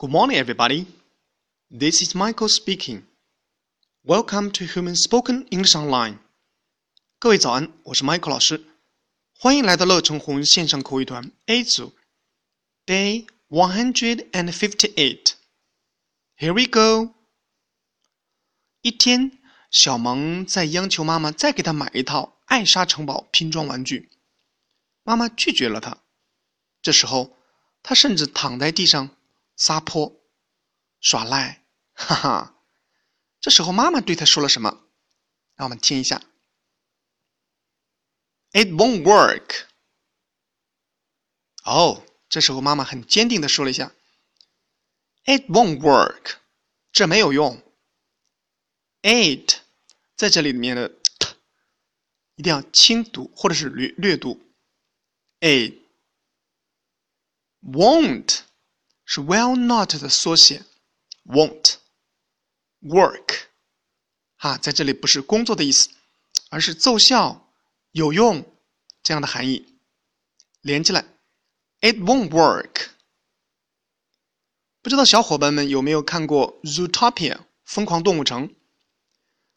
Good morning, everybody. This is Michael speaking. Welcome to Human Spoken English Online. 各位早安，我是 Michael 老师，欢迎来到乐成红线上口语团 A 组，Day one hundred and fifty-eight. Here we go. 一天，小萌在央求妈妈再给他买一套艾莎城堡拼装玩具，妈妈拒绝了他。这时候，他甚至躺在地上。 撒泼、耍赖，哈哈！这时候妈妈对他说了什么？让我们听一下。It won't work。哦，这时候妈妈很坚定的说了一下：“It won't work。”这没有用。It 在这里面的一定要轻读或者是略略读。It won't。是 will not 的缩写，won't work，哈，在这里不是工作的意思，而是奏效、有用这样的含义。连起来，it won't work。不知道小伙伴们有没有看过《Zootopia》疯狂动物城？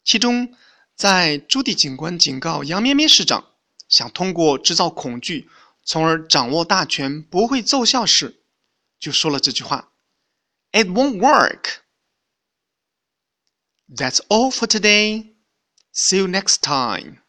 其中，在朱迪警官警告杨咩咩市长，想通过制造恐惧，从而掌握大权，不会奏效时。就说了这句话：“It won't work.” That's all for today. See you next time.